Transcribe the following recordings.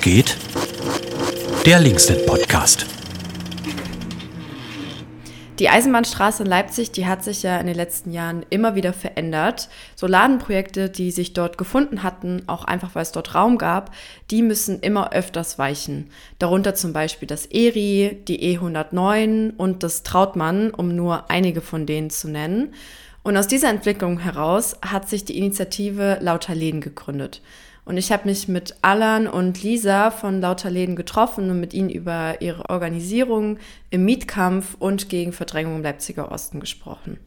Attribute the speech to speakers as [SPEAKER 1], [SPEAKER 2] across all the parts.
[SPEAKER 1] Geht? Der Linksnet Podcast.
[SPEAKER 2] Die Eisenbahnstraße in Leipzig, die hat sich ja in den letzten Jahren immer wieder verändert. So Ladenprojekte, die sich dort gefunden hatten, auch einfach weil es dort Raum gab, die müssen immer öfters weichen. Darunter zum Beispiel das ERI, die E109 und das Trautmann, um nur einige von denen zu nennen. Und aus dieser Entwicklung heraus hat sich die Initiative Lauter Läden gegründet. Und ich habe mich mit Alan und Lisa von Lauter Läden getroffen und mit ihnen über ihre Organisierung im Mietkampf und gegen Verdrängung im Leipziger Osten gesprochen.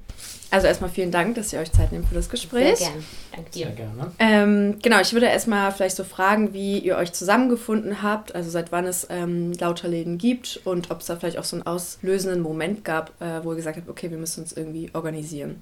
[SPEAKER 2] Also erstmal vielen Dank, dass ihr euch Zeit nehmt für das Gespräch.
[SPEAKER 3] Sehr gerne. Danke dir.
[SPEAKER 4] Sehr gerne.
[SPEAKER 2] Ähm, genau, ich würde erstmal vielleicht so fragen, wie ihr euch zusammengefunden habt, also seit wann es ähm, Lauter Läden gibt und ob es da vielleicht auch so einen auslösenden Moment gab, äh, wo ihr gesagt habt, okay, wir müssen uns irgendwie organisieren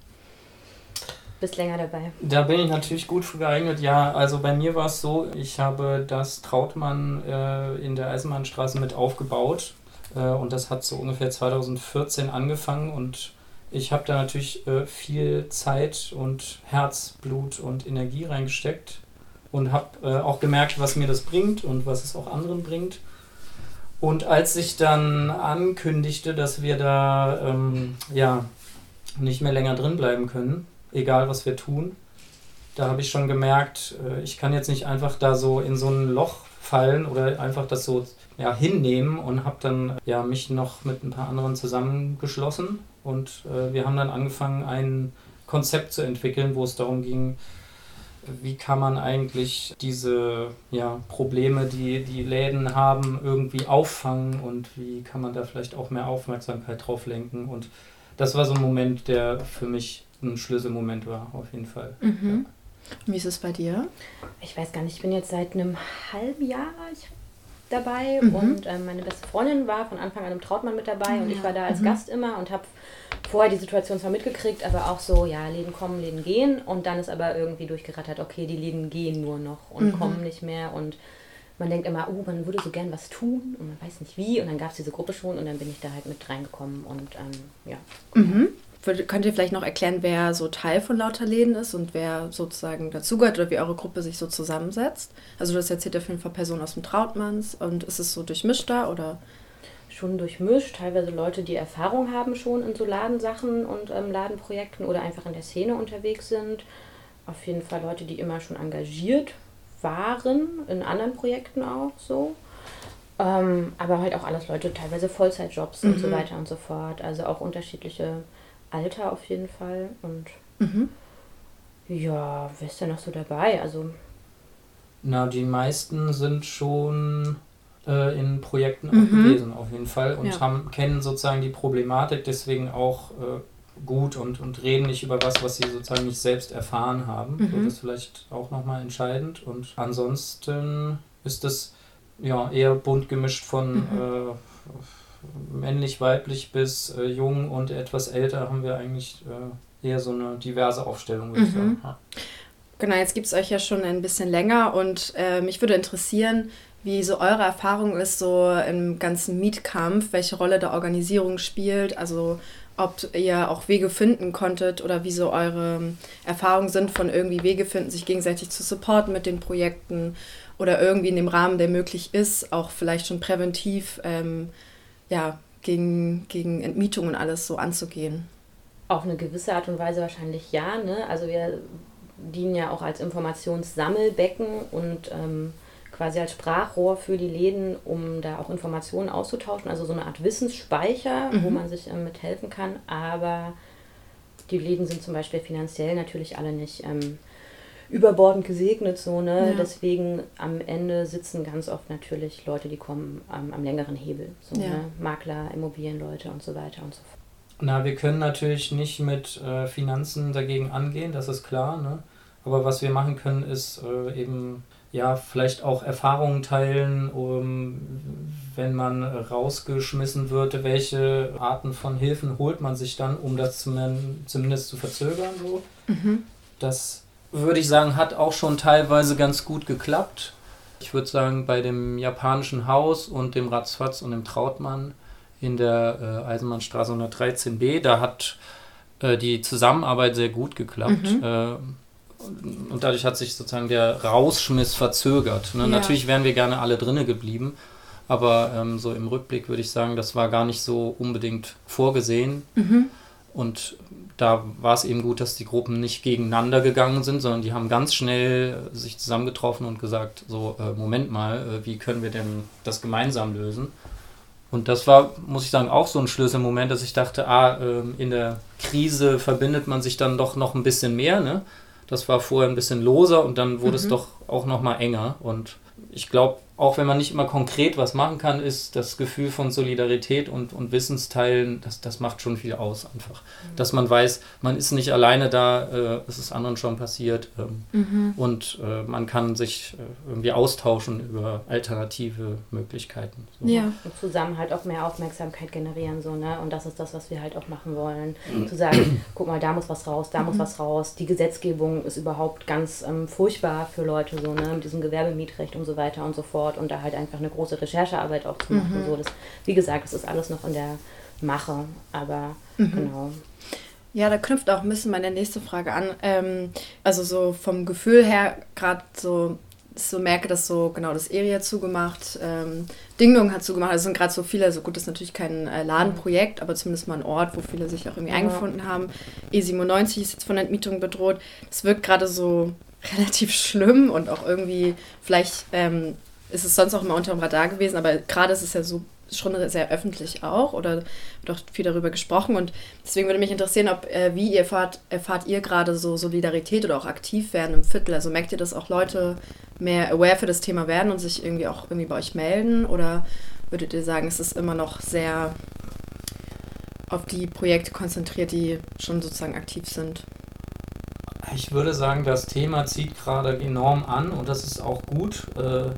[SPEAKER 3] bist länger dabei.
[SPEAKER 4] Da bin ich natürlich gut für geeignet. Ja, also bei mir war es so, ich habe das Trautmann äh, in der Eisenbahnstraße mit aufgebaut äh, und das hat so ungefähr 2014 angefangen und ich habe da natürlich äh, viel Zeit und Herzblut und Energie reingesteckt und habe äh, auch gemerkt, was mir das bringt und was es auch anderen bringt. Und als ich dann ankündigte, dass wir da ähm, ja nicht mehr länger drin bleiben können, egal was wir tun. Da habe ich schon gemerkt, äh, ich kann jetzt nicht einfach da so in so ein Loch fallen oder einfach das so ja, hinnehmen und habe dann ja, mich noch mit ein paar anderen zusammengeschlossen und äh, wir haben dann angefangen, ein Konzept zu entwickeln, wo es darum ging, wie kann man eigentlich diese ja, Probleme, die die Läden haben, irgendwie auffangen und wie kann man da vielleicht auch mehr Aufmerksamkeit drauf lenken. Und das war so ein Moment, der für mich ein Schlüsselmoment war, auf jeden Fall.
[SPEAKER 2] Mhm. Ja. Wie ist es bei dir?
[SPEAKER 3] Ich weiß gar nicht, ich bin jetzt seit einem halben Jahr dabei mhm. und äh, meine beste Freundin war von Anfang an im Trautmann mit dabei oh, und ich war da als mhm. Gast immer und habe vorher die Situation zwar mitgekriegt, aber auch so, ja, Läden kommen, Läden gehen und dann ist aber irgendwie durchgerattert, okay, die Läden gehen nur noch und mhm. kommen nicht mehr und man denkt immer, oh, man würde so gern was tun und man weiß nicht wie und dann gab es diese Gruppe schon und dann bin ich da halt mit reingekommen und ähm, ja.
[SPEAKER 2] Mhm. Könnt ihr vielleicht noch erklären, wer so Teil von lauter Läden ist und wer sozusagen dazugehört oder wie eure Gruppe sich so zusammensetzt? Also du hast erzählt auf jeden Fall Personen aus dem Trautmanns und ist es so durchmischt da oder?
[SPEAKER 3] Schon durchmischt, teilweise Leute, die Erfahrung haben schon in so Ladensachen und ähm, Ladenprojekten oder einfach in der Szene unterwegs sind. Auf jeden Fall Leute, die immer schon engagiert waren, in anderen Projekten auch so. Ähm, aber halt auch alles Leute, teilweise Vollzeitjobs mhm. und so mhm. weiter und so fort. Also auch unterschiedliche Alter auf jeden Fall. Und mhm. ja, wer ist denn noch so dabei? Also.
[SPEAKER 4] Na, die meisten sind schon äh, in Projekten mhm. gewesen, auf jeden Fall, und ja. haben, kennen sozusagen die Problematik deswegen auch äh, gut und, und reden nicht über was, was sie sozusagen nicht selbst erfahren haben. Mhm. So, das ist vielleicht auch nochmal entscheidend. Und ansonsten ist es ja eher bunt gemischt von. Mhm. Äh, männlich, weiblich bis äh, jung und etwas älter haben wir eigentlich äh, eher so eine diverse Aufstellung, würde mhm. ich sagen. Ja.
[SPEAKER 2] Genau, jetzt gibt es euch ja schon ein bisschen länger und äh, mich würde interessieren, wie so eure Erfahrung ist, so im ganzen Mietkampf, welche Rolle der Organisierung spielt, also ob ihr auch Wege finden konntet oder wie so eure Erfahrungen sind von irgendwie Wege finden, sich gegenseitig zu supporten mit den Projekten oder irgendwie in dem Rahmen, der möglich ist, auch vielleicht schon präventiv ähm, ja, gegen, gegen Entmietung und alles so anzugehen?
[SPEAKER 3] Auf eine gewisse Art und Weise wahrscheinlich ja. Ne? Also wir dienen ja auch als Informationssammelbecken und ähm, quasi als Sprachrohr für die Läden, um da auch Informationen auszutauschen. Also so eine Art Wissensspeicher, mhm. wo man sich ähm, mit helfen kann. Aber die Läden sind zum Beispiel finanziell natürlich alle nicht ähm, überbordend gesegnet, so, ne? Ja. Deswegen am Ende sitzen ganz oft natürlich Leute, die kommen am, am längeren Hebel. So, ja. ne? Makler, Immobilienleute und so weiter und so fort.
[SPEAKER 4] Na, wir können natürlich nicht mit äh, Finanzen dagegen angehen, das ist klar, ne? Aber was wir machen können, ist äh, eben ja, vielleicht auch Erfahrungen teilen, um, wenn man rausgeschmissen wird, welche Arten von Hilfen holt man sich dann, um das zumindest zu verzögern. So. Mhm. Das würde ich sagen, hat auch schon teilweise ganz gut geklappt. Ich würde sagen, bei dem japanischen Haus und dem Ratzfatz und dem Trautmann in der äh, Eisenbahnstraße 113b, da hat äh, die Zusammenarbeit sehr gut geklappt. Mhm. Äh, und dadurch hat sich sozusagen der Rausschmiss verzögert. Ne?
[SPEAKER 2] Ja.
[SPEAKER 4] Natürlich wären wir gerne alle drinnen geblieben, aber ähm, so im Rückblick würde ich sagen, das war gar nicht so unbedingt vorgesehen. Und da war es eben gut, dass die Gruppen nicht gegeneinander gegangen sind, sondern die haben ganz schnell sich zusammengetroffen und gesagt, so, äh, Moment mal, äh, wie können wir denn das gemeinsam lösen? Und das war, muss ich sagen, auch so ein Schlüsselmoment, dass ich dachte, ah, ähm, in der Krise verbindet man sich dann doch noch ein bisschen mehr, ne? Das war vorher ein bisschen loser und dann wurde es doch auch noch mal enger. Und ich glaube, auch wenn man nicht immer konkret was machen kann, ist das Gefühl von Solidarität und, und Wissensteilen, das, das macht schon viel aus einfach. Dass man weiß, man ist nicht alleine da, äh, es ist anderen schon passiert ähm, und äh, man kann sich äh, irgendwie austauschen über alternative Möglichkeiten. So.
[SPEAKER 2] Ja.
[SPEAKER 3] Und zusammen halt auch mehr Aufmerksamkeit generieren, so, ne? Und das ist das, was wir halt auch machen wollen. Zu sagen, guck mal, da muss was raus, da muss was raus. Die Gesetzgebung ist überhaupt ganz ähm, furchtbar für Leute, so, ne? Mit diesem Gewerbemietrecht und so weiter und so fort. Und da halt einfach eine große Recherchearbeit auch zu machen. So, das, wie gesagt, das ist alles noch in der Mache. Aber genau.
[SPEAKER 2] Ja, da knüpft auch ein bisschen meine nächste Frage an. Ähm, also so vom Gefühl her, gerade so, so merke, dass so genau das Area zugemacht, ähm, Dingdong hat zugemacht. Also sind gerade so viele, so gut, das ist natürlich kein äh, Ladenprojekt, aber zumindest mal ein Ort, wo viele sich auch irgendwie
[SPEAKER 3] Ja.
[SPEAKER 2] eingefunden haben. E97 ist jetzt von Entmietung bedroht. Das wirkt gerade so relativ schlimm und auch irgendwie, vielleicht ähm, ist es sonst auch immer unter dem Radar gewesen, aber gerade ist es ja so schon sehr öffentlich auch oder wird auch viel darüber gesprochen und deswegen würde mich interessieren, ob äh, wie ihr erfahrt, erfahrt ihr gerade so Solidarität oder auch aktiv werden im Viertel? Also merkt ihr, dass auch Leute mehr aware für das Thema werden und sich irgendwie auch irgendwie bei euch melden oder würdet ihr sagen, es ist immer noch sehr auf die Projekte konzentriert, die schon sozusagen aktiv sind?
[SPEAKER 4] Ich würde sagen, das Thema zieht gerade enorm an und das ist auch gut. Äh,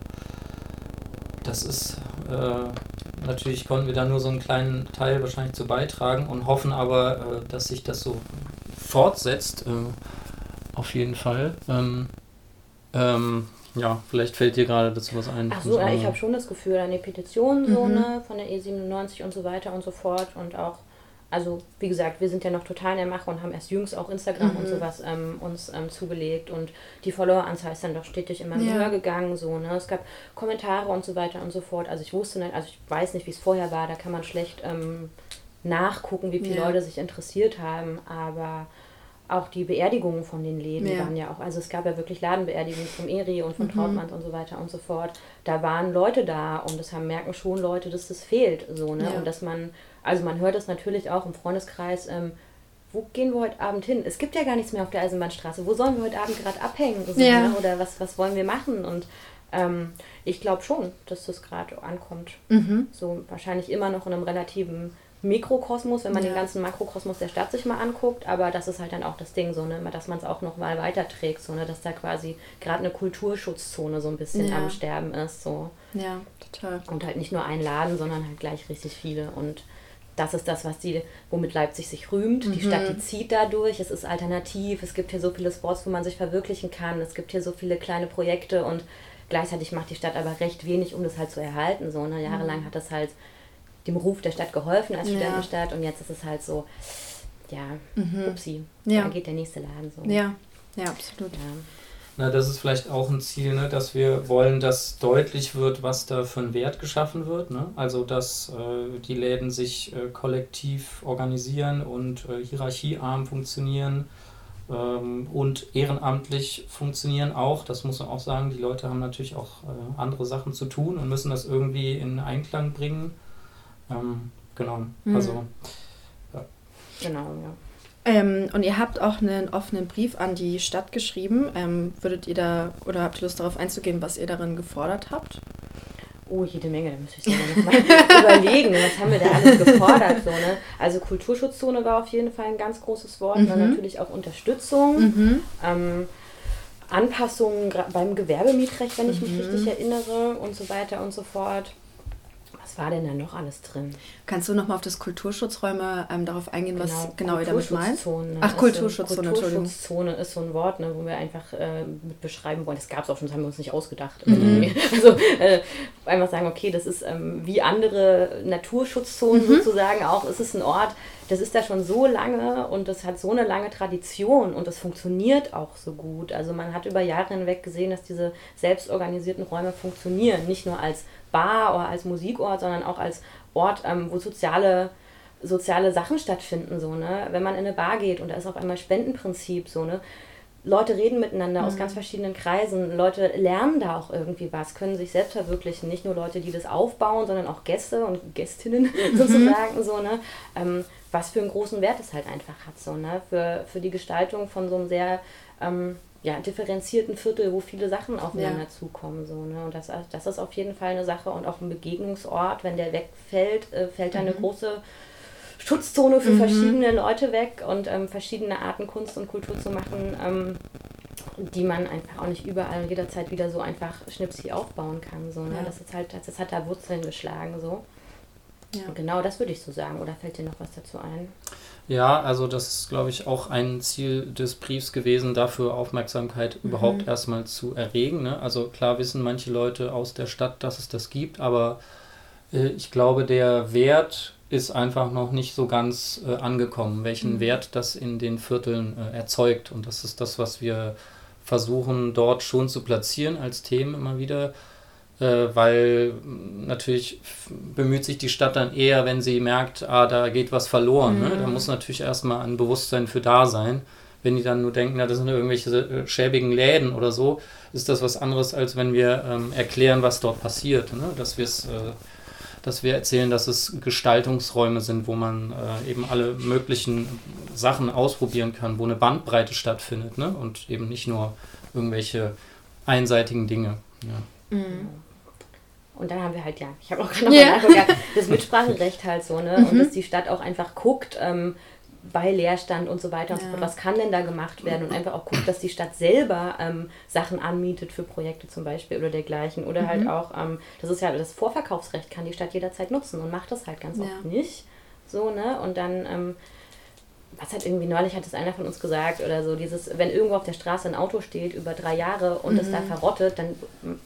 [SPEAKER 4] Das ist äh, natürlich konnten wir da nur so einen kleinen Teil wahrscheinlich zu beitragen und hoffen aber, äh, dass sich das so fortsetzt. Äh, auf jeden Fall. Ähm, ähm, ja, vielleicht fällt dir gerade dazu was ein.
[SPEAKER 3] Ach so, ja, ich habe schon das Gefühl, an die Petitionen so, ne, von der E97 und so weiter und so fort und auch, also wie gesagt, wir sind ja noch total in der Mache und haben erst jüngst auch Instagram und sowas ähm, uns ähm, zugelegt und die Followeranzahl ist dann doch stetig immer
[SPEAKER 2] Ja.
[SPEAKER 3] höher gegangen, so, ne, es gab Kommentare und so weiter und so fort, also ich wusste nicht, also ich weiß nicht, wie es vorher war, da kann man schlecht ähm, nachgucken, wie viele
[SPEAKER 2] Ja.
[SPEAKER 3] Leute sich interessiert haben, aber auch die Beerdigungen von den Läden
[SPEAKER 2] Ja.
[SPEAKER 3] waren ja auch, also es gab ja wirklich Ladenbeerdigungen vom Eri und
[SPEAKER 2] Mhm.
[SPEAKER 3] von Trautmanns und so weiter und so fort. Da waren Leute da und das haben, merken schon Leute, dass das fehlt. So, ne?
[SPEAKER 2] Ja.
[SPEAKER 3] Und dass man, also man hört das natürlich auch im Freundeskreis, ähm, wo gehen wir heute Abend hin? Es gibt ja gar nichts mehr auf der Eisenbahnstraße. Wo sollen wir heute Abend gerade abhängen? So,
[SPEAKER 2] Ja.
[SPEAKER 3] ne? Oder was, was wollen wir machen? Und ähm, ich glaube schon, dass das gerade ankommt.
[SPEAKER 2] Mhm.
[SPEAKER 3] So wahrscheinlich immer noch in einem relativen Mikrokosmos, wenn man
[SPEAKER 2] Ja.
[SPEAKER 3] den ganzen Makrokosmos der Stadt sich mal anguckt, aber das ist halt dann auch das Ding, so, ne, dass man es auch noch mal weiterträgt, so, ne, dass da quasi gerade eine Kulturschutzzone so ein bisschen
[SPEAKER 2] Ja.
[SPEAKER 3] am Sterben ist. So.
[SPEAKER 2] Ja, total.
[SPEAKER 3] Und halt nicht nur ein Laden, sondern halt gleich richtig viele. Und das ist das, was die, womit Leipzig sich rühmt. Die Stadt, die zieht dadurch, es ist alternativ, es gibt hier so viele Spots, wo man sich verwirklichen kann, es gibt hier so viele kleine Projekte und gleichzeitig macht die Stadt aber recht wenig, um das halt zu erhalten. So, ne? Jahrelang hat das halt dem Ruf der Stadt geholfen als
[SPEAKER 2] Ja.
[SPEAKER 3] Studentenstadt und jetzt ist es halt so, ja, upsi,
[SPEAKER 2] Ja.
[SPEAKER 3] da geht der nächste Laden so.
[SPEAKER 2] Ja, ja, absolut.
[SPEAKER 3] Ja.
[SPEAKER 4] Na, das ist vielleicht auch ein Ziel, ne, dass wir wollen, dass deutlich wird, was da für ein Wert geschaffen wird. Ne? Also, dass äh, die Läden sich äh, kollektiv organisieren und äh, hierarchiearm funktionieren ähm, und ehrenamtlich funktionieren auch. Das muss man auch sagen. Die Leute haben natürlich auch äh, andere Sachen zu tun und müssen das irgendwie in Einklang bringen. Ähm, genau.
[SPEAKER 2] Mhm.
[SPEAKER 4] Also,
[SPEAKER 3] Genau, ja.
[SPEAKER 2] Ähm, und ihr habt auch einen offenen Brief an die Stadt geschrieben. Ähm, würdet ihr da oder habt ihr Lust darauf einzugehen, was ihr darin gefordert habt?
[SPEAKER 3] Oh, jede Menge, da müsste ich sogar noch mal überlegen, was haben wir da alles gefordert. So, ne? Also Kulturschutzzone war auf jeden Fall ein ganz großes Wort,
[SPEAKER 2] Mhm.
[SPEAKER 3] dann natürlich auch Unterstützung, ähm, Anpassungen beim Gewerbemietrecht, wenn ich mich
[SPEAKER 2] Mhm.
[SPEAKER 3] richtig erinnere und so weiter und so fort. Was war denn da noch alles drin?
[SPEAKER 2] Kannst du nochmal auf das Kulturschutzräume ähm, darauf eingehen, was genau, ihr damit meint?
[SPEAKER 3] Kulturschutzzone
[SPEAKER 2] Ach,
[SPEAKER 3] ist so-
[SPEAKER 2] Kulturschutzzone, Entschuldigung.
[SPEAKER 3] Kulturschutzzone ist so ein Wort, ne, wo wir einfach äh, mit beschreiben wollen. Das gab es auch schon, das haben wir uns nicht ausgedacht.
[SPEAKER 2] Mhm.
[SPEAKER 3] Also äh, einfach sagen, okay, das ist ähm, wie andere Naturschutzzonen
[SPEAKER 2] Mhm.
[SPEAKER 3] sozusagen auch. Es ist ein Ort, das ist da schon so lange und das hat so eine lange Tradition und das funktioniert auch so gut. Also man hat über Jahre hinweg gesehen, dass diese selbstorganisierten Räume funktionieren. Nicht nur als Bar oder als Musikort, sondern auch als Ort, ähm, wo soziale soziale Sachen stattfinden, so, ne? Wenn man in eine Bar geht und da ist auf einmal Spendenprinzip, so, ne? Leute reden miteinander mhm. aus ganz verschiedenen Kreisen. Leute lernen da auch irgendwie was, können sich selbst verwirklichen. Nicht nur Leute, die das aufbauen, sondern auch Gäste und Gästinnen mhm. sozusagen. So, ne? Ähm, was für einen großen Wert es halt einfach hat. So, ne? für, für die Gestaltung von so einem sehr ähm, ja, differenzierten Viertel, wo viele Sachen aufeinander ja. zukommen. So, ne? Und das, das ist auf jeden Fall eine Sache. Und auch ein Begegnungsort, wenn der wegfällt, äh, fällt da eine mhm. große Schutzzone für mhm. verschiedene Leute weg und ähm, verschiedene Arten Kunst und Kultur zu machen, ähm, die man einfach auch nicht überall und jederzeit wieder so einfach schnipsi aufbauen kann. So, ne? Ja. Das, ist halt, das hat da Wurzeln geschlagen. So. Ja. Genau das würde ich so sagen. Oder fällt dir noch was dazu ein?
[SPEAKER 4] Ja, also das ist, glaube ich, auch ein Ziel des Briefs gewesen, dafür Aufmerksamkeit mhm. überhaupt erstmal zu erregen. Ne? Also klar wissen manche Leute aus der Stadt, dass es das gibt, aber äh, ich glaube, der Wert ist einfach noch nicht so ganz äh, angekommen, welchen mhm. Wert das in den Vierteln äh, erzeugt. Und das ist das, was wir versuchen dort schon zu platzieren als Themen immer wieder, äh, weil natürlich bemüht sich die Stadt dann eher, wenn sie merkt, ah, da geht was verloren. Mhm. Ne? Da mhm. muss natürlich erstmal ein Bewusstsein für da sein. Wenn die dann nur denken, na, das sind irgendwelche äh, schäbigen Läden oder so, ist das was anderes, als wenn wir ähm, erklären, was dort passiert. Ne? Dass wir es äh, dass wir erzählen, dass es Gestaltungsräume sind, wo man äh, eben alle möglichen Sachen ausprobieren kann, wo eine Bandbreite stattfindet ne? und eben nicht nur irgendwelche einseitigen Dinge. Ja. Mhm.
[SPEAKER 3] Und dann haben wir halt, ja, ich habe auch gerade noch yeah. mal das Mitspracherecht halt so, ne? Und mhm. dass die Stadt auch einfach guckt, ähm, bei Leerstand und so weiter und so fort, was kann denn da gemacht werden und einfach auch guckt, dass die Stadt selber ähm, Sachen anmietet für Projekte zum Beispiel oder dergleichen. Oder halt mhm. halt auch, ähm, das ist ja das Vorverkaufsrecht, kann die Stadt jederzeit nutzen und macht das halt ganz oft nicht. So, ne? Und dann ähm, was hat irgendwie neulich hat es einer von uns gesagt oder so, dieses, wenn irgendwo auf der Straße ein Auto steht über drei Jahre und es mhm. da verrottet, dann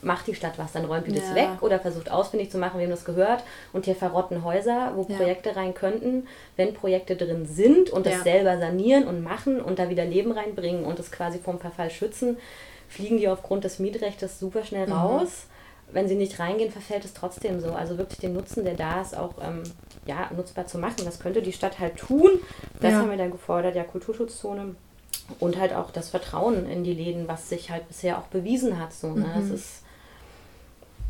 [SPEAKER 3] macht die Stadt was, dann räumt die ja. das weg oder versucht ausfindig zu machen, wem das gehört. Und hier verrotten Häuser, wo ja. Projekte rein könnten, wenn Projekte drin sind und das ja. selber sanieren und machen und da wieder Leben reinbringen und es quasi vom Verfall schützen, fliegen die aufgrund des Mietrechts super schnell mhm. Wenn sie nicht reingehen, verfällt es trotzdem so. Also wirklich den Nutzen, der da ist, auch ähm, ja, nutzbar zu machen. Das könnte die Stadt halt tun. Das ja. haben wir dann gefordert, ja, Kulturschutzzone. Und halt auch das Vertrauen in die Läden, was sich halt bisher auch bewiesen hat. So, ne? Mhm. Es ist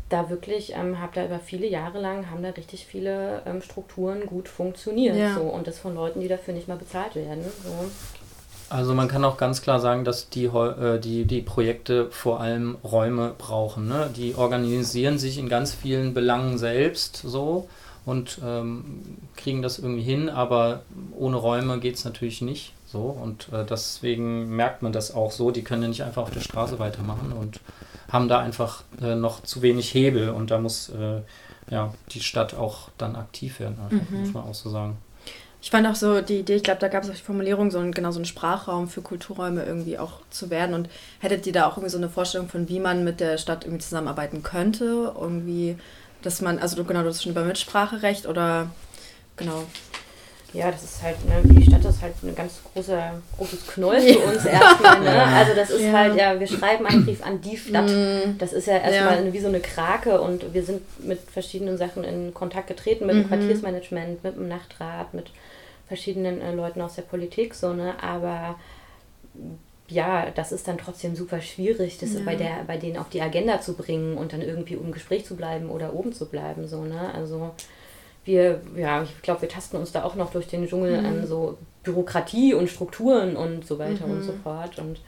[SPEAKER 3] da wirklich, ähm, habe da über viele Jahre lang, haben da richtig viele ähm, Strukturen gut funktioniert. Ja. So, und das von Leuten, die dafür nicht mal bezahlt werden. So.
[SPEAKER 4] Also man kann auch ganz klar sagen, dass die, äh, die, die Projekte vor allem Räume brauchen. Ne? Die organisieren sich in ganz vielen Belangen selbst so und ähm, kriegen das irgendwie hin, aber ohne Räume geht es natürlich nicht so. Und äh, deswegen merkt man das auch so. Die können ja nicht einfach auf der Straße weitermachen und haben da einfach äh, noch zu wenig Hebel und da muss äh, ja, die Stadt auch dann aktiv werden, einfach, mhm. muss man auch so sagen.
[SPEAKER 2] Ich fand auch so die Idee, ich glaube, da gab es auch die Formulierung, so ein, genau so ein Sprachraum für Kulturräume irgendwie auch zu werden. Und hättet ihr da auch irgendwie so eine Vorstellung von, wie man mit der Stadt irgendwie zusammenarbeiten könnte? Irgendwie, dass man, also genau, du hast schon über Mitspracherecht oder genau.
[SPEAKER 3] Ja, das ist halt, ne, die Stadt ist halt ein ganz großer, großes Knoll für uns erstmal. Ne? Also das ist ja. halt, ja, wir schreiben einen Brief an die Stadt. Mm. Das ist ja erstmal ja. wie so eine Krake und wir sind mit verschiedenen Sachen in Kontakt getreten, mit mhm. dem Quartiersmanagement, mit dem Nachtrat, mit verschiedenen äh, Leuten aus der Politik, so, ne? Aber ja, das ist dann trotzdem super schwierig, das ja. bei, der, bei denen auf die Agenda zu bringen und dann irgendwie um Gespräch zu bleiben oder oben zu bleiben. So, ne? Also wir, ja, ich glaube, wir tasten uns da auch noch durch den Dschungel mhm. an so Bürokratie und Strukturen und so weiter mhm. und so fort. Und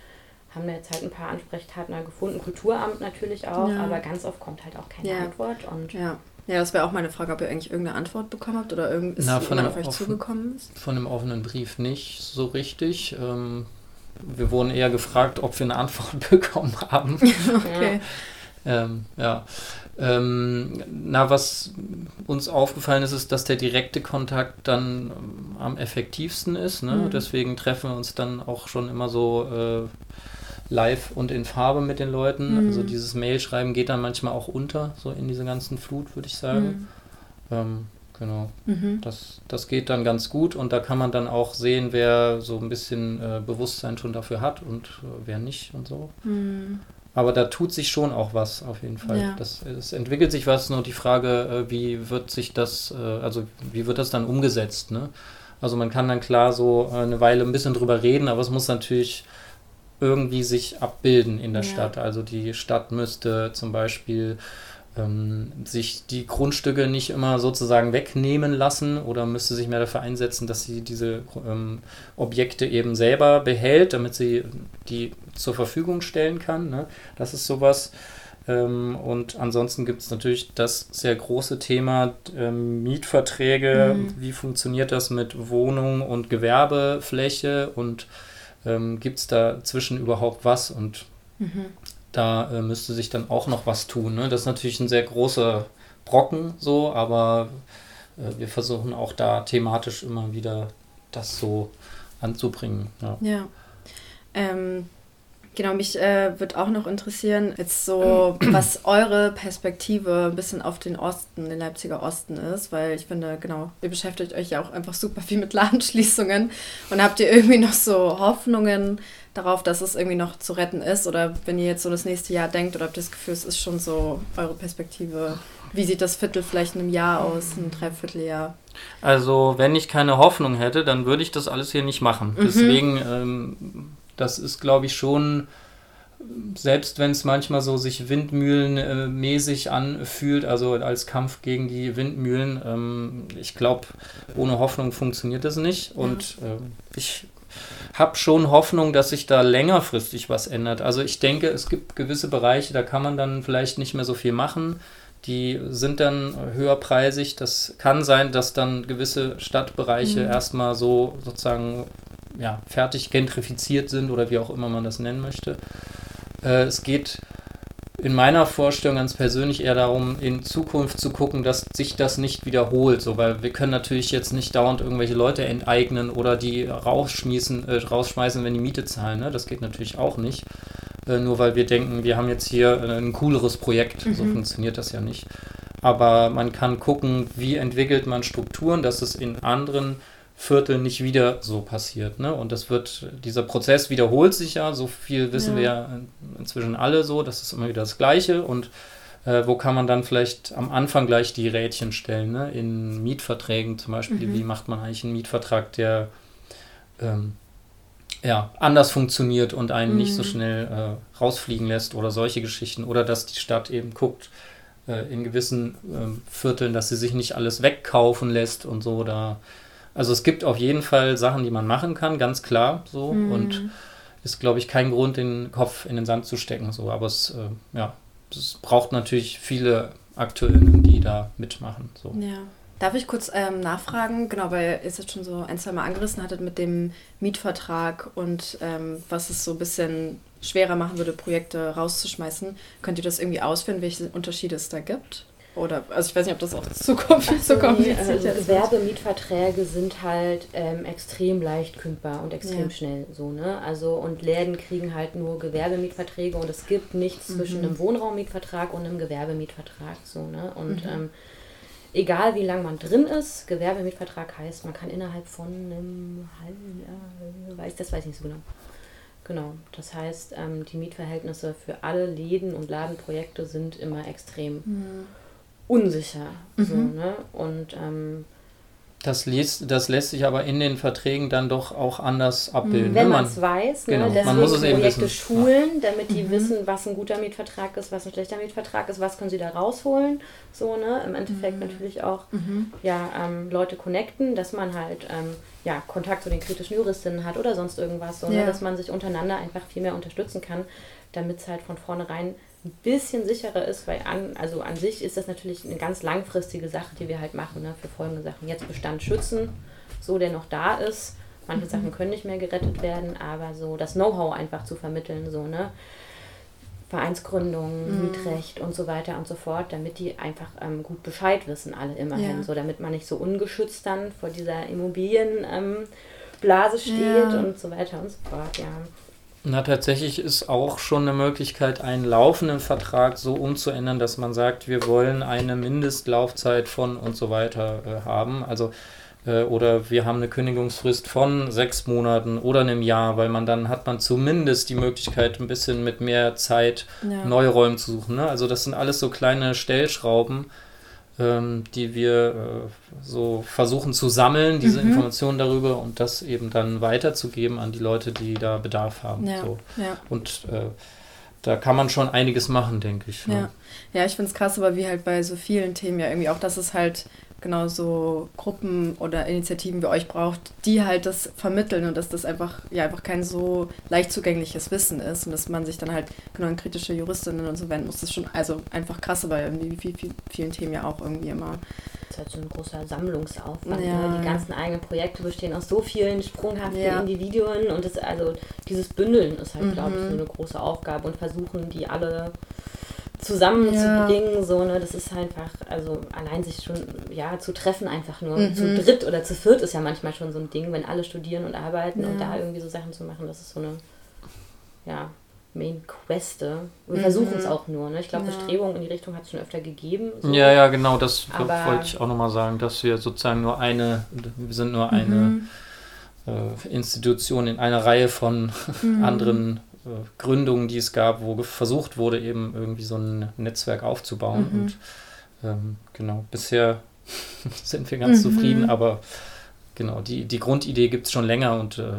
[SPEAKER 3] haben da jetzt halt ein paar Ansprechpartner gefunden, Kulturamt natürlich auch, ja. aber ganz oft kommt halt auch keine ja. Antwort. Und
[SPEAKER 2] ja. Ja, das wäre auch meine Frage, ob ihr eigentlich irgendeine Antwort bekommen habt oder irgend ist Na,
[SPEAKER 4] von auf euch offen, zugekommen ist. Von einem offenen Brief nicht so richtig. Ähm, wir wurden eher gefragt, ob wir eine Antwort bekommen haben. okay. Ähm, ja. Ähm, na, was uns aufgefallen ist, ist, dass der direkte Kontakt dann am effektivsten ist. Ne? Mhm. Deswegen treffen wir uns dann auch schon immer so äh, live und in Farbe mit den Leuten. Mhm. Also dieses Mailschreiben geht dann manchmal auch unter, so in diese ganzen Flut, würde ich sagen. Mhm. Ähm, genau. Das, das geht dann ganz gut und da kann man dann auch sehen, wer so ein bisschen äh, Bewusstsein schon dafür hat und äh, wer nicht und so. Aber da tut sich schon auch was auf jeden Fall.
[SPEAKER 2] Ja.
[SPEAKER 4] Das, es entwickelt sich was, nur die Frage, äh, wie wird sich das, äh, also wie wird das dann umgesetzt, ne? Also man kann dann klar so äh, eine Weile ein bisschen drüber reden, aber es muss natürlich irgendwie sich abbilden in der
[SPEAKER 2] Ja.
[SPEAKER 4] Stadt. Also die Stadt müsste zum Beispiel ähm, sich die Grundstücke nicht immer sozusagen wegnehmen lassen oder müsste sich mehr dafür einsetzen, dass sie diese ähm, Objekte eben selber behält, damit sie die zur Verfügung stellen kann. Ne? Das ist sowas. Ähm, und ansonsten gibt es natürlich das sehr große Thema ähm, Mietverträge. Wie funktioniert das mit Wohnung und Gewerbefläche und ähm, gibt es dazwischen überhaupt was? Und da äh, müsste sich dann auch noch was tun. Ne? Das ist natürlich ein sehr großer Brocken so, aber äh, wir versuchen auch da thematisch immer wieder das so anzubringen. Ja.
[SPEAKER 2] Ja. Ähm, genau, mich äh, würde auch noch interessieren, jetzt so, was eure Perspektive ein bisschen auf den Osten, den Leipziger Osten ist, weil ich finde, genau, ihr beschäftigt euch ja auch einfach super viel mit Ladenschließungen und habt ihr irgendwie noch so Hoffnungen darauf, dass es irgendwie noch zu retten ist oder wenn ihr jetzt so das nächste Jahr denkt oder habt ihr das Gefühl, es ist schon so eure Perspektive, wie sieht das Viertel vielleicht in einem Jahr aus, ein Dreivierteljahr?
[SPEAKER 4] Also, wenn ich keine Hoffnung hätte, dann würde ich das alles hier nicht machen. Deswegen, ähm, das ist, glaube ich, schon, selbst wenn es manchmal so sich windmühlenmäßig anfühlt, also als Kampf gegen die Windmühlen, ähm, ich glaube, ohne Hoffnung funktioniert das nicht. Und ähm, ich habe schon Hoffnung, dass sich da längerfristig was ändert. Also ich denke, es gibt gewisse Bereiche, da kann man dann vielleicht nicht mehr so viel machen. Die sind dann höherpreisig. Das kann sein, dass dann gewisse Stadtbereiche erstmal so sozusagen ja, fertig gentrifiziert sind oder wie auch immer man das nennen möchte. Äh, es geht in meiner Vorstellung ganz persönlich eher darum, in Zukunft zu gucken, dass sich das nicht wiederholt. So, weil wir können natürlich jetzt nicht dauernd irgendwelche Leute enteignen oder die rausschmeißen, äh, rausschmeißen wenn die Miete zahlen. Ne? Das geht natürlich auch nicht. Äh, nur weil wir denken, wir haben jetzt hier äh, ein cooleres Projekt. So funktioniert das ja nicht. Aber man kann gucken, wie entwickelt man Strukturen, dass es in anderen Vierteln nicht wieder so passiert. Ne? Und das wird, dieser Prozess wiederholt sich ja, so viel wissen
[SPEAKER 2] Ja.
[SPEAKER 4] wir ja inzwischen alle so, das ist immer wieder das Gleiche und äh, wo kann man dann vielleicht am Anfang gleich die Rädchen stellen, ne? in Mietverträgen zum Beispiel, wie macht man eigentlich einen Mietvertrag, der ähm, ja, anders funktioniert und einen nicht so schnell äh, rausfliegen lässt oder solche Geschichten oder dass die Stadt eben guckt äh, in gewissen ähm, Vierteln, dass sie sich nicht alles wegkaufen lässt und so da also es gibt auf jeden Fall Sachen, die man machen kann, ganz klar so und ist glaube ich kein Grund den Kopf in den Sand zu stecken so, aber es äh, ja, es braucht natürlich viele Akteurinnen, die da mitmachen so.
[SPEAKER 2] Ja. Darf ich kurz ähm, nachfragen? Genau, weil ihr es jetzt schon so ein, zwei Mal angerissen hattet mit dem Mietvertrag und ähm, was es so ein bisschen schwerer machen würde, Projekte rauszuschmeißen. Könnt ihr das irgendwie ausführen, welche Unterschiede es da gibt? Oder, also ich weiß nicht, ob das auch zu, kompl- zu
[SPEAKER 3] Nee,
[SPEAKER 2] kompliziert
[SPEAKER 3] also
[SPEAKER 2] ist.
[SPEAKER 3] Gewerbemietverträge sind halt ähm, extrem leicht kündbar und extrem
[SPEAKER 2] Ja.
[SPEAKER 3] schnell so, ne? Also und Läden kriegen halt nur Gewerbemietverträge und es gibt nichts
[SPEAKER 2] Mhm.
[SPEAKER 3] zwischen einem Wohnraummietvertrag und einem Gewerbemietvertrag so, ne?
[SPEAKER 2] Mhm.
[SPEAKER 3] Und ähm, egal wie lange man drin ist, Gewerbemietvertrag heißt, man kann innerhalb von einem halben Jahr, weiß, das weiß ich nicht so genau. Genau, das heißt, ähm, die Mietverhältnisse für alle Läden und Ladenprojekte sind immer extrem unsicher. So, ne? Und ähm,
[SPEAKER 4] Das, liest, das lässt sich aber in den Verträgen dann doch auch anders abbilden.
[SPEAKER 3] wenn
[SPEAKER 4] ne?
[SPEAKER 3] man es weiß,
[SPEAKER 4] genau,
[SPEAKER 3] ne?
[SPEAKER 4] man
[SPEAKER 3] deswegen
[SPEAKER 4] muss es eben
[SPEAKER 3] Projekte
[SPEAKER 4] wissen.
[SPEAKER 3] schulen, damit die wissen, was ein guter Mietvertrag ist, was ein schlechter Mietvertrag ist, was können sie da rausholen. So, ne? Im Endeffekt natürlich auch ja, ähm, Leute connecten, dass man halt ähm, ja, Kontakt zu den kritischen Juristinnen hat oder sonst irgendwas, so,
[SPEAKER 2] Ja.
[SPEAKER 3] ne? dass man sich untereinander einfach viel mehr unterstützen kann, damit es halt von vornherein ein bisschen sicherer ist, weil an, also an sich ist das natürlich eine ganz langfristige Sache, die wir halt machen, ne, für folgende Sachen. Jetzt Bestand schützen, so der noch da ist. Manche Sachen können nicht mehr gerettet werden, aber so das Know-how einfach zu vermitteln, so, ne? Vereinsgründung, Mietrecht und so weiter und so fort, damit die einfach ähm, gut Bescheid wissen, alle immerhin,
[SPEAKER 2] Ja.
[SPEAKER 3] so damit man nicht so ungeschützt dann vor dieser Immobilienblase ähm, steht
[SPEAKER 2] Ja.
[SPEAKER 3] und so weiter und so fort, ja.
[SPEAKER 4] Na, tatsächlich ist auch schon eine Möglichkeit, einen laufenden Vertrag so umzuändern, dass man sagt, wir wollen eine Mindestlaufzeit von und so weiter äh, haben. Also äh, oder wir haben eine Kündigungsfrist von sechs Monaten oder einem Jahr, weil man dann hat man zumindest die Möglichkeit, ein bisschen mit mehr Zeit
[SPEAKER 2] Ja.
[SPEAKER 4] neue Räume zu suchen. Ne? Also das sind alles so kleine Stellschrauben, ähm, die wir äh, so versuchen zu sammeln, diese
[SPEAKER 2] Mhm.
[SPEAKER 4] Informationen darüber und das eben dann weiterzugeben an die Leute, die da Bedarf haben.
[SPEAKER 2] Ja,
[SPEAKER 4] So.
[SPEAKER 2] ja.
[SPEAKER 4] Und äh, da kann man schon einiges machen, denke ich. ne?
[SPEAKER 2] Ja, ja ich finde es krass, aber wie halt bei so vielen Themen ja irgendwie auch, dass es halt genau so Gruppen oder Initiativen wie euch braucht, die halt das vermitteln und dass das einfach, ja, einfach kein so leicht zugängliches Wissen ist und dass man sich dann halt genau an kritische Juristinnen und so wenden muss. Das ist schon also einfach krass, aber irgendwie wie viel, viel, vielen Themen ja auch irgendwie immer.
[SPEAKER 3] Das ist halt so ein großer Sammlungsaufwand.
[SPEAKER 2] Ja.
[SPEAKER 3] Ne? Die ganzen eigenen Projekte bestehen aus so vielen sprunghaften
[SPEAKER 2] Ja.
[SPEAKER 3] Individuen und das, also dieses Bündeln ist halt, glaube ich,
[SPEAKER 2] Mhm.
[SPEAKER 3] so eine große Aufgabe und versuchen, die alle zusammenzubringen. So, ne? Das ist einfach, also allein sich schon ja, zu treffen, einfach nur
[SPEAKER 2] Mhm.
[SPEAKER 3] zu dritt oder zu viert ist ja manchmal schon so ein Ding, wenn alle studieren und arbeiten und
[SPEAKER 2] Ja.
[SPEAKER 3] da irgendwie so Sachen zu machen, das ist so eine ja, Main Queste. Wir
[SPEAKER 2] Mhm.
[SPEAKER 3] versuchen es auch nur. Ne? Ich glaube,
[SPEAKER 2] Ja.
[SPEAKER 3] Bestrebungen in die Richtung hat es schon öfter gegeben. so.
[SPEAKER 4] Ja, ja, genau, das
[SPEAKER 3] Aber-
[SPEAKER 4] wollte ich auch nochmal sagen, dass wir sozusagen nur eine, wir sind nur eine
[SPEAKER 2] Mhm.
[SPEAKER 4] äh, Institution in einer Reihe von
[SPEAKER 2] Mhm.
[SPEAKER 4] anderen Gründungen, die es gab, wo versucht wurde, eben irgendwie so ein Netzwerk aufzubauen.
[SPEAKER 2] Mhm.
[SPEAKER 4] Und ähm, genau, bisher sind wir ganz
[SPEAKER 2] Mhm.
[SPEAKER 4] zufrieden, aber genau, die, die Grundidee gibt es schon länger und äh,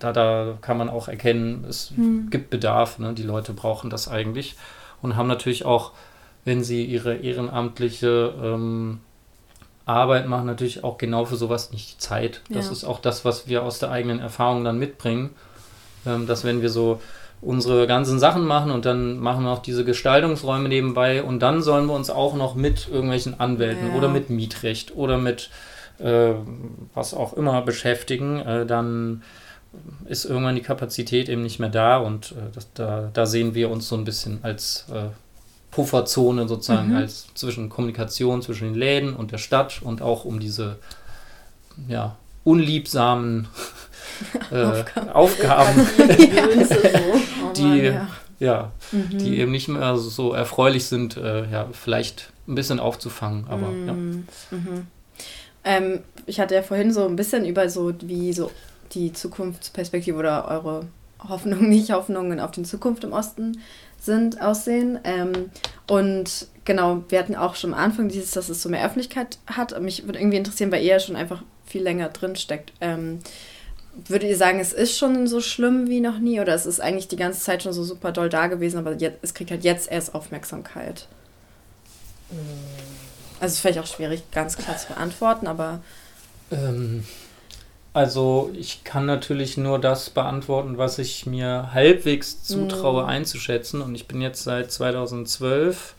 [SPEAKER 4] da, da kann man auch erkennen, es
[SPEAKER 2] Mhm.
[SPEAKER 4] gibt Bedarf, ne? die Leute brauchen das eigentlich und haben natürlich auch, wenn sie ihre ehrenamtliche ähm, Arbeit machen, natürlich auch genau für sowas nicht die Zeit. Das
[SPEAKER 2] Ja.
[SPEAKER 4] ist auch das, was wir aus der eigenen Erfahrung dann mitbringen, dass wenn wir so unsere ganzen Sachen machen und dann machen wir auch diese Gestaltungsräume nebenbei und dann sollen wir uns auch noch mit irgendwelchen Anwälten
[SPEAKER 2] Ja.
[SPEAKER 4] oder mit Mietrecht oder mit äh, was auch immer beschäftigen, äh, dann ist irgendwann die Kapazität eben nicht mehr da und äh, das, da, da sehen wir uns so ein bisschen als äh, Pufferzone sozusagen,
[SPEAKER 2] Mhm.
[SPEAKER 4] als zwischen Kommunikation zwischen den Läden und der Stadt und auch um diese ja, unliebsamen äh, Aufgaben, die-
[SPEAKER 2] ja.
[SPEAKER 4] ja,
[SPEAKER 2] Mhm.
[SPEAKER 4] eben nicht mehr so erfreulich sind, äh, ja, vielleicht ein bisschen aufzufangen, aber ja.
[SPEAKER 2] Mhm. Mhm. Ähm, ich hatte ja vorhin so ein bisschen über so, wie so die Zukunftsperspektive oder eure Hoffnungen, nicht Hoffnungen auf die Zukunft im Osten sind, aussehen. Ähm, und genau, wir hatten auch schon am Anfang dieses, dass es so mehr Öffentlichkeit hat. Mich würde irgendwie interessieren, weil ihr ja schon einfach viel länger drin steckt. Ähm, würdet ihr sagen, es ist schon so schlimm wie noch nie oder es ist eigentlich die ganze Zeit schon so super doll da gewesen, aber jetzt, es kriegt halt jetzt erst Aufmerksamkeit? Also ist vielleicht auch schwierig, ganz klar zu beantworten, aber
[SPEAKER 4] Ähm, also ich kann natürlich nur das beantworten, was ich mir halbwegs zutraue
[SPEAKER 2] Mhm.
[SPEAKER 4] einzuschätzen. Und ich bin jetzt seit 2012,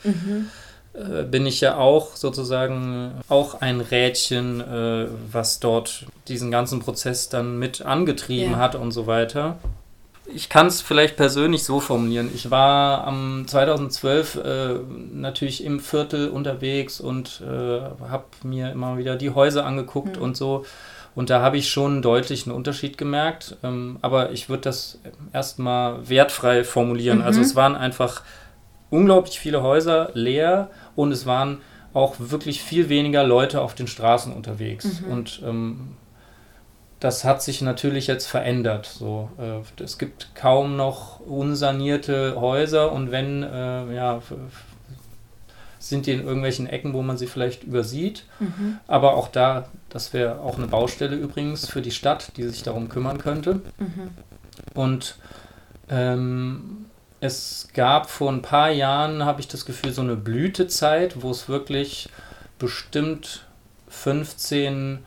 [SPEAKER 4] äh, bin ich ja auch sozusagen auch ein Rädchen, äh, was dort diesen ganzen Prozess dann mit angetrieben
[SPEAKER 2] Ja.
[SPEAKER 4] hat und so weiter. Ich kann es vielleicht persönlich so formulieren. Ich war am 2012 äh, natürlich im Viertel unterwegs und äh, habe mir immer wieder die Häuser angeguckt
[SPEAKER 2] Mhm.
[SPEAKER 4] und so. Und da habe ich schon deutlich einen Unterschied gemerkt. Ähm, aber ich würde das erstmal wertfrei formulieren.
[SPEAKER 2] Mhm.
[SPEAKER 4] Also es waren einfach unglaublich viele Häuser leer und es waren auch wirklich viel weniger Leute auf den Straßen unterwegs.
[SPEAKER 2] Mhm.
[SPEAKER 4] Und ähm, das hat sich natürlich jetzt verändert. So, äh, es gibt kaum noch unsanierte Häuser und wenn, äh, ja, sind die in irgendwelchen Ecken, wo man sie vielleicht übersieht.
[SPEAKER 2] Mhm.
[SPEAKER 4] Aber auch da, das wäre auch eine Baustelle übrigens für die Stadt, die sich darum kümmern könnte.
[SPEAKER 2] Mhm.
[SPEAKER 4] Und ähm, es gab vor ein paar Jahren, habe ich das Gefühl, so eine Blütezeit, wo es wirklich bestimmt 15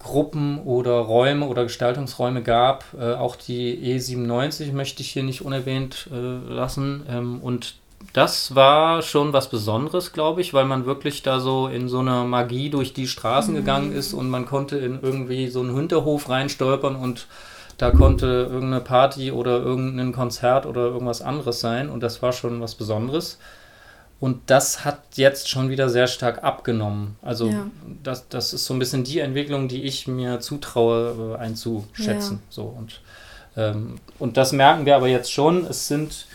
[SPEAKER 4] Gruppen oder Räume oder Gestaltungsräume gab. Äh, auch die E97 möchte ich hier nicht unerwähnt äh, lassen. Ähm, und das war schon was Besonderes, glaube ich, weil man wirklich da so in so einer Magie durch die Straßen gegangen ist und man konnte in irgendwie so einen Hinterhof reinstolpern und da konnte irgendeine Party oder irgendein Konzert oder irgendwas anderes sein und das war schon was Besonderes. Und das hat jetzt schon wieder sehr stark abgenommen. Also
[SPEAKER 2] Ja.
[SPEAKER 4] das, das ist so ein bisschen die Entwicklung, die ich mir zutraue äh, einzuschätzen.
[SPEAKER 2] Ja.
[SPEAKER 4] So und Ähm, und das merken wir aber jetzt schon. Es sind,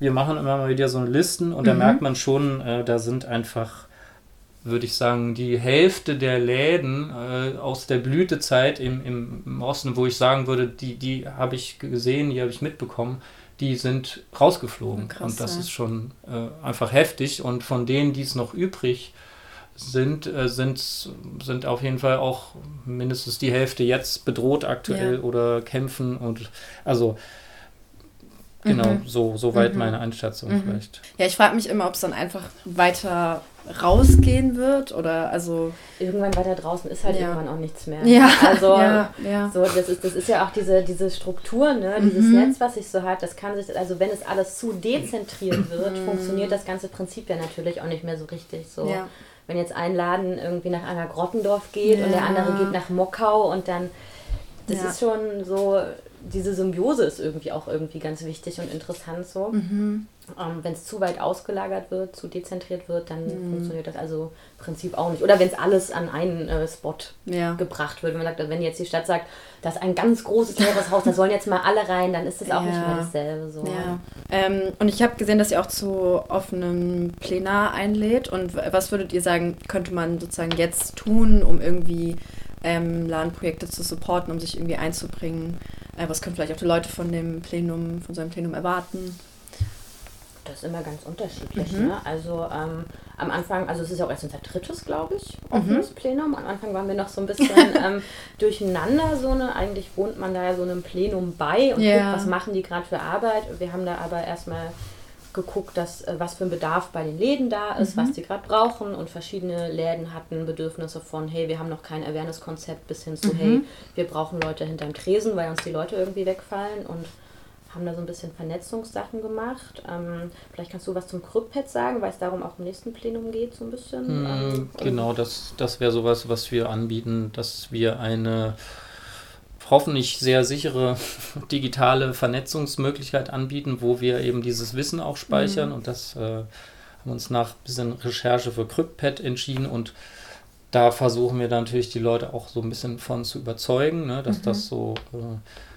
[SPEAKER 4] wir machen immer mal wieder so Listen und da
[SPEAKER 2] Mhm.
[SPEAKER 4] merkt man schon, äh, da sind einfach, würde ich sagen, die Hälfte der Läden äh, aus der Blütezeit im, im, im Osten, wo ich sagen würde, die, die habe ich gesehen, die habe ich mitbekommen, die sind rausgeflogen.
[SPEAKER 2] Krass,
[SPEAKER 4] und das
[SPEAKER 2] ja.
[SPEAKER 4] ist schon äh, einfach heftig. Und von denen, die es noch übrig sind, äh, sind, sind auf jeden Fall auch mindestens die Hälfte jetzt bedroht aktuell
[SPEAKER 2] Ja.
[SPEAKER 4] oder kämpfen. Und also genau,
[SPEAKER 2] Mhm.
[SPEAKER 4] so, so weit
[SPEAKER 2] Mhm.
[SPEAKER 4] meine Einschätzung
[SPEAKER 2] Mhm.
[SPEAKER 4] vielleicht.
[SPEAKER 2] Ja, ich frage mich immer, ob es dann einfach weiter rausgehen wird oder also.
[SPEAKER 3] Irgendwann weiter draußen ist halt
[SPEAKER 2] Ja.
[SPEAKER 3] irgendwann auch nichts mehr.
[SPEAKER 2] Ja,
[SPEAKER 3] Also
[SPEAKER 2] ja, ja.
[SPEAKER 3] So, das ist, das ist ja auch diese, diese Struktur, ne? dieses
[SPEAKER 2] Mhm.
[SPEAKER 3] Netz, was sich so hat, das kann sich, also wenn es alles zu dezentriert wird, funktioniert das ganze Prinzip ja natürlich auch nicht mehr so richtig. So.
[SPEAKER 2] Mhm. Ja.
[SPEAKER 3] Wenn jetzt ein Laden irgendwie nach einer Grottendorf geht und der andere geht nach Mockau und dann, das
[SPEAKER 2] Ja.
[SPEAKER 3] ist schon so, diese Symbiose ist irgendwie auch irgendwie ganz wichtig und interessant so.
[SPEAKER 2] Mhm.
[SPEAKER 3] Ähm, wenn es zu weit ausgelagert wird, zu dezentriert wird, dann
[SPEAKER 2] Mhm.
[SPEAKER 3] funktioniert das also im Prinzip auch nicht. Oder wenn es alles an einen äh, Spot
[SPEAKER 2] Ja.
[SPEAKER 3] gebracht wird. Wenn man sagt, wenn jetzt die Stadt sagt, das ist ein ganz großes leeres Haus, da sollen jetzt mal alle rein, dann ist das auch nicht
[SPEAKER 2] Ja.
[SPEAKER 3] mehr dasselbe. So.
[SPEAKER 2] Ja. Ähm, und ich habe gesehen, dass ihr auch zu offenem Plenar einlädt. Und was würdet ihr sagen, könnte man sozusagen jetzt tun, um irgendwie ähm, Ladenprojekte zu supporten, um sich irgendwie einzubringen? Äh, was können vielleicht auch die Leute von dem Plenum, von so einem Plenum erwarten?
[SPEAKER 3] Das ist immer ganz unterschiedlich.
[SPEAKER 2] Mhm.
[SPEAKER 3] Ne? Also ähm, am Anfang, also es ist ja auch erst unser drittes, glaube ich, offenes
[SPEAKER 2] Mhm.
[SPEAKER 3] Plenum. Am Anfang waren wir noch so ein bisschen ähm, durcheinander, so eine, eigentlich wohnt man da ja so einem Plenum bei und
[SPEAKER 2] Ja.
[SPEAKER 3] guckt, was machen die gerade für Arbeit. Wir haben da aber erstmal geguckt, dass, äh, was für ein Bedarf bei den Läden da ist,
[SPEAKER 2] Mhm.
[SPEAKER 3] was die gerade brauchen und verschiedene Läden hatten Bedürfnisse von, hey, wir haben noch kein Awareness-Konzept bis hin zu,
[SPEAKER 2] Mhm.
[SPEAKER 3] hey, wir brauchen Leute hinterm Tresen, weil uns die Leute irgendwie wegfallen und haben da so ein bisschen Vernetzungssachen gemacht. Ähm, vielleicht kannst du was zum Kryptpad sagen, weil es darum auch im nächsten Plenum geht, so ein bisschen.
[SPEAKER 4] Mm, Genau, das, das wäre sowas, was wir anbieten, dass wir eine hoffentlich sehr sichere digitale Vernetzungsmöglichkeit anbieten, wo wir eben dieses Wissen auch speichern. Und das äh, haben wir uns nach ein bisschen Recherche für CryptPad entschieden. Und da versuchen wir dann natürlich die Leute auch so ein bisschen von zu überzeugen, ne, dass das so äh,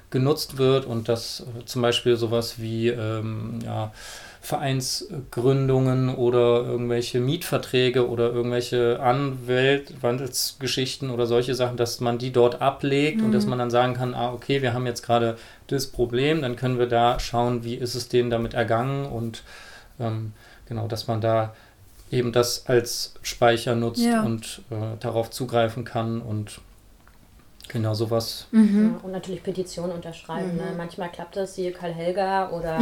[SPEAKER 4] genutzt wird. Und dass äh, zum Beispiel sowas wie ähm, ja, Vereinsgründungen oder irgendwelche Mietverträge oder irgendwelche Anwaltsgeschichten oder solche Sachen, dass man die dort ablegt und dass man dann sagen kann, ah, okay, wir haben jetzt gerade das Problem, dann können wir da schauen, wie ist es denen damit ergangen und ähm, genau, dass man da eben das als Speicher nutzt
[SPEAKER 2] Ja.
[SPEAKER 4] und äh, darauf zugreifen kann und genau sowas.
[SPEAKER 3] ja, und natürlich Petitionen unterschreiben. Ne? Manchmal klappt das, siehe Karl Helga oder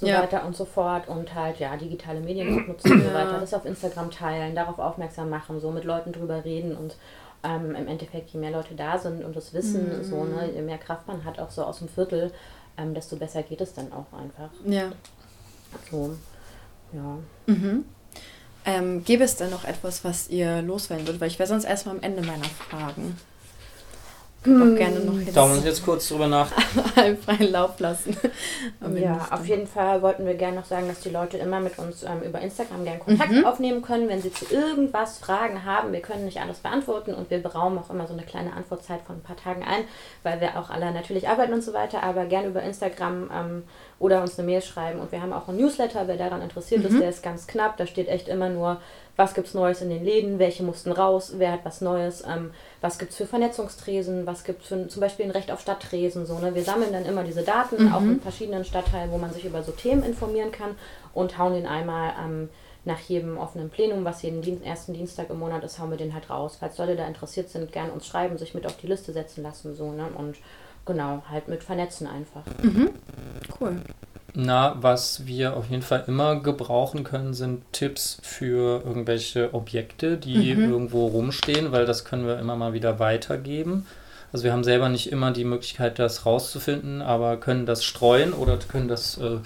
[SPEAKER 3] so
[SPEAKER 2] Ja.
[SPEAKER 3] weiter und so fort. Und halt, ja, digitale Medien nutzen und so weiter. Das auf Instagram teilen, darauf aufmerksam machen, so mit Leuten drüber reden und ähm, im Endeffekt, je mehr Leute da sind und das Wissen, so, ne, je mehr Kraft man hat, auch so aus dem Viertel, ähm, desto besser geht es dann auch einfach.
[SPEAKER 2] Ja.
[SPEAKER 3] So, ja.
[SPEAKER 2] Mhm. Ähm, gäbe es denn noch etwas, was ihr loswerden würdet? Weil ich wäre sonst erstmal am Ende meiner Fragen. Könnt auch gerne noch jetzt
[SPEAKER 4] Da wir uns jetzt kurz drüber nach.
[SPEAKER 2] einen freien Lauf lassen.
[SPEAKER 3] Ja, auf jeden Fall wollten wir gerne noch sagen, dass die Leute immer mit uns ähm, über Instagram gerne Kontakt
[SPEAKER 2] Mhm.
[SPEAKER 3] aufnehmen können, wenn sie zu irgendwas Fragen haben. Wir können nicht alles beantworten und wir beraumen auch immer so eine kleine Antwortzeit von ein paar Tagen ein, weil wir auch alle natürlich arbeiten und so weiter, aber gerne über Instagram ähm, oder uns eine Mail schreiben. Und wir haben auch einen Newsletter, wer daran interessiert
[SPEAKER 2] Mhm.
[SPEAKER 3] ist, der ist ganz knapp. Da steht echt immer nur, was gibt es Neues in den Läden, welche mussten raus, wer hat was Neues, ähm, was gibt es für Vernetzungstresen, was gibt es für zum Beispiel ein Recht auf Stadttresen. So, ne? Wir sammeln dann immer diese Daten, auch in verschiedenen Stadtteilen, wo man sich über so Themen informieren kann und hauen den einmal ähm, nach jedem offenen Plenum, was jeden Dien ersten Dienstag im Monat ist, hauen wir den halt raus. Falls Leute da interessiert sind, gerne uns schreiben, sich mit auf die Liste setzen lassen. So, ne? Und genau, halt mit vernetzen einfach.
[SPEAKER 2] Cool.
[SPEAKER 4] Na, was wir auf jeden Fall immer gebrauchen können, sind Tipps für irgendwelche Objekte, die irgendwo rumstehen, weil das können wir immer mal wieder weitergeben. Also wir haben selber nicht immer die Möglichkeit, das rauszufinden, aber können das streuen oder können das äh,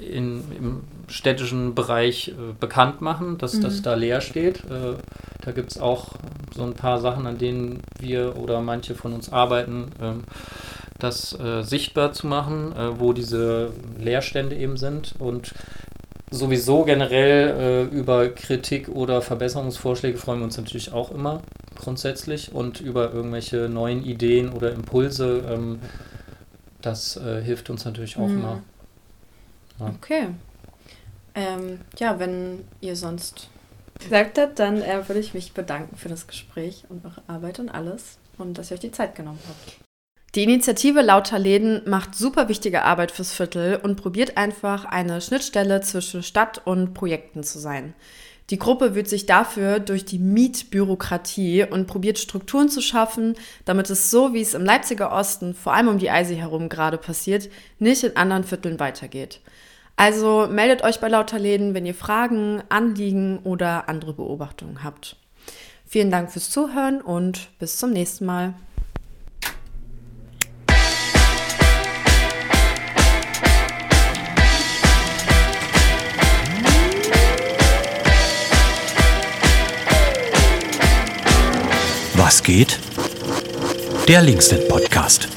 [SPEAKER 4] in, im städtischen Bereich äh, bekannt machen, dass das da leer steht. Äh, da gibt es auch so ein paar Sachen, an denen wir oder manche von uns arbeiten. Ähm, das äh, sichtbar zu machen, äh, wo diese Leerstände eben sind und sowieso generell äh, über Kritik oder Verbesserungsvorschläge freuen wir uns natürlich auch immer grundsätzlich und über irgendwelche neuen Ideen oder Impulse. Ähm, das äh, hilft uns natürlich auch
[SPEAKER 2] Mhm.
[SPEAKER 4] immer. Ja.
[SPEAKER 2] Okay. Ähm, ja, wenn ihr sonst gesagt habt, dann äh, würde ich mich bedanken für das Gespräch und eure Arbeit und alles und dass ihr euch die Zeit genommen habt. Die Initiative Lauter Läden macht super wichtige Arbeit fürs Viertel und probiert einfach eine Schnittstelle zwischen Stadt und Projekten zu sein. Die Gruppe wird sich dafür durch die Mietbürokratie und probiert Strukturen zu schaffen, damit es so, wie es im Leipziger Osten, vor allem um die Eisi herum gerade passiert, nicht in anderen Vierteln weitergeht. Also meldet euch bei Lauter Läden, wenn ihr Fragen, Anliegen oder andere Beobachtungen habt. Vielen Dank fürs Zuhören und bis zum nächsten Mal.
[SPEAKER 1] Geht? Der Linksnet Podcast.